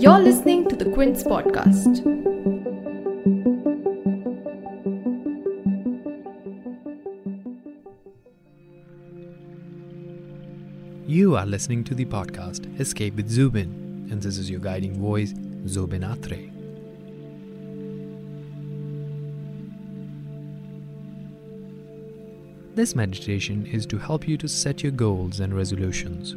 You're listening to the Quince Podcast. You are listening to the podcast Escape with Zubin, and this is your guiding voice, Zubin Atre. This meditation is to help you to set your goals and resolutions.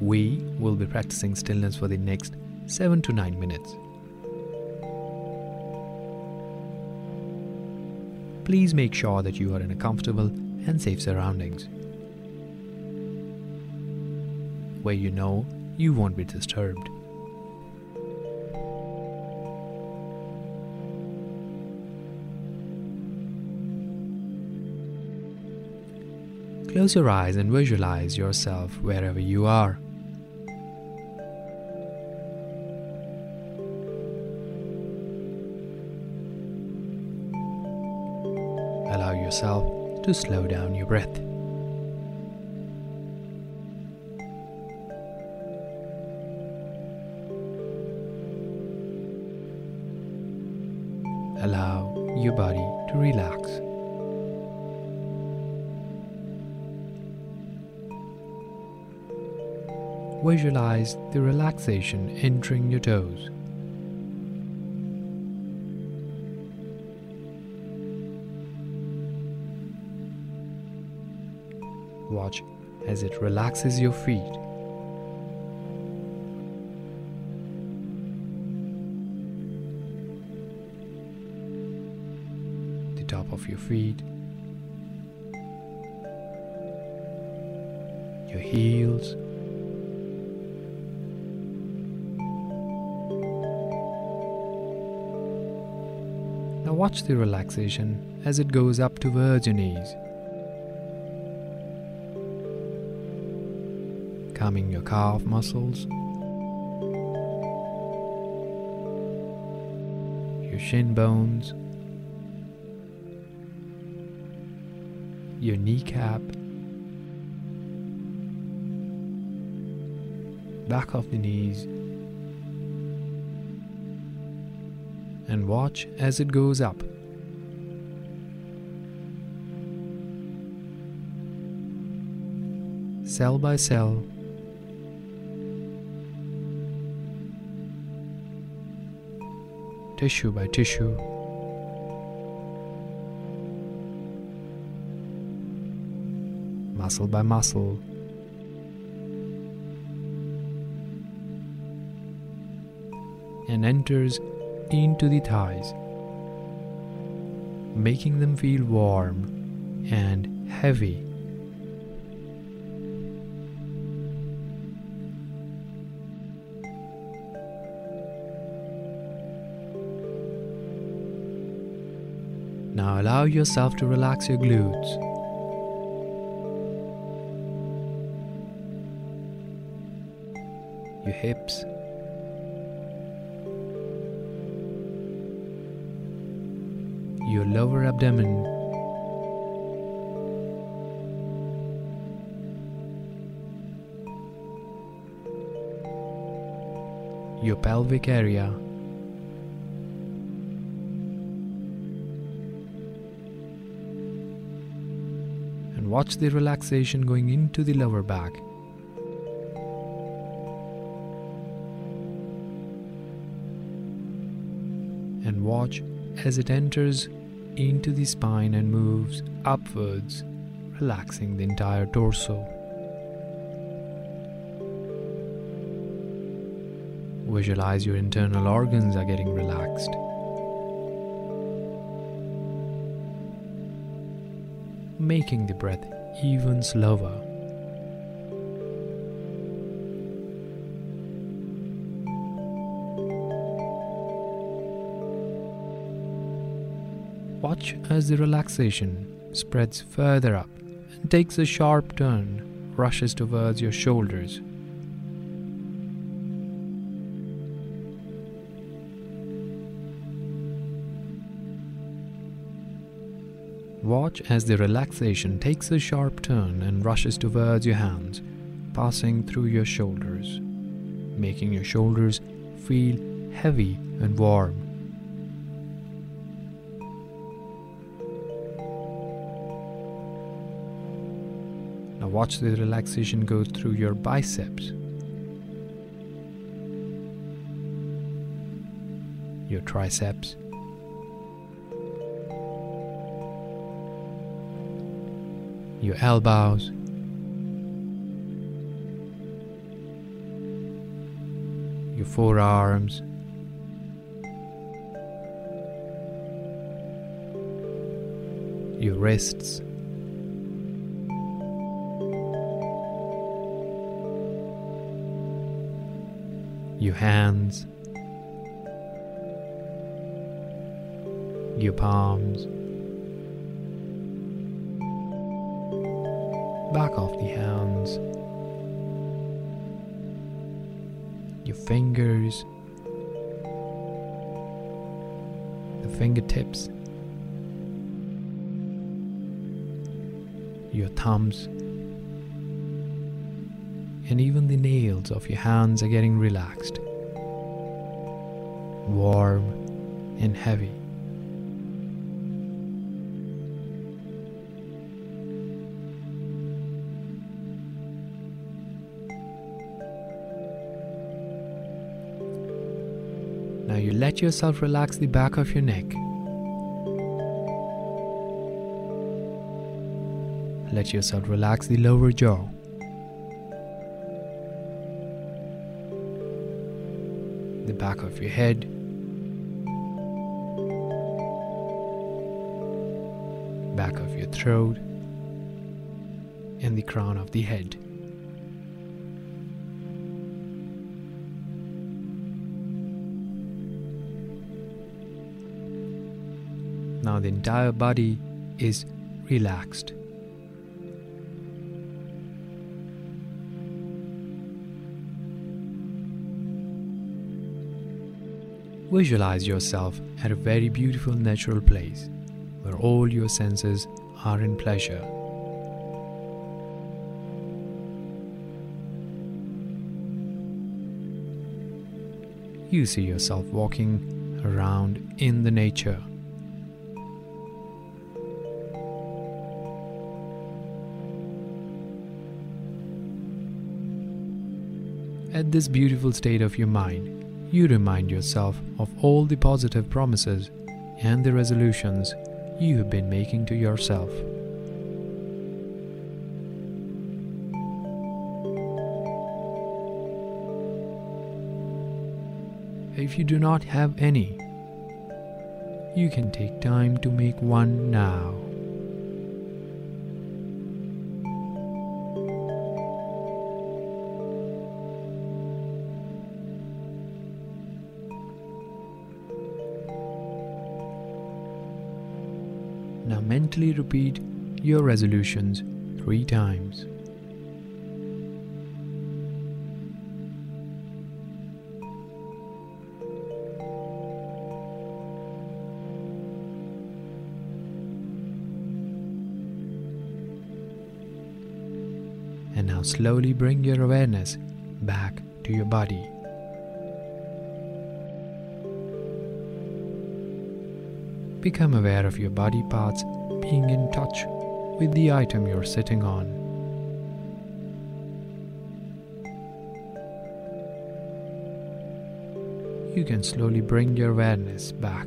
We will be practicing stillness for the next 7 to 9 minutes. Please make sure that you are in a comfortable and safe surroundings where you know you won't be disturbed. Close your eyes and visualize yourself wherever you are. Yourself to slow down your breath. Allow your body to relax. Visualize the relaxation entering your toes. Watch as it relaxes your feet. The top of your feet, your heels, Now watch the relaxation as it goes up towards your knees. Calming your calf muscles, your shin bones, your kneecap, back of the knees, and watch as it goes up. Cell by cell, tissue by tissue. Muscle by muscle, and enters into the thighs, making them feel warm and heavy. Now allow yourself to relax your glutes. Your hips your lower abdomen. Your pelvic area. Watch the relaxation going into the lower back. And watch as it enters into the spine and moves upwards, relaxing the entire torso. Visualize your internal organs are getting relaxed. Making the breath even slower. Watch as the relaxation spreads further up and takes a sharp turn, rushes towards your shoulders. Watch as the relaxation takes a sharp turn and rushes towards your hands, passing through your shoulders, making your shoulders feel heavy and warm. Now, watch the relaxation go through your biceps, your triceps, your elbows, your forearms, your wrists. Your hands, your palms, back of the hands, your fingers, the fingertips, your thumbs, and even the nails of your hands are getting relaxed, warm and heavy. Now you let yourself relax the back of your neck. Let yourself relax the lower jaw. The back of your head. Back of your throat. And the crown of the head. Now the entire body is relaxed. Visualize yourself at a very beautiful natural place where all your senses are in pleasure. You see yourself walking around in the nature. At this beautiful state of your mind, you remind yourself of all the positive promises and the resolutions you have been making to yourself. If you do not have any, you can take time to make one now. Now mentally repeat your resolutions three times. And now slowly bring your awareness back to your body. Become aware of your body parts being in touch with the item you're sitting on. You can slowly bring your awareness back.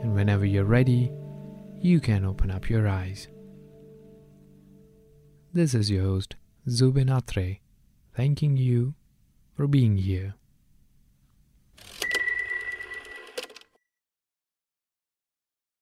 And whenever you're ready, you can open up your eyes. This is your host, Zubin Atre, thanking you for being here.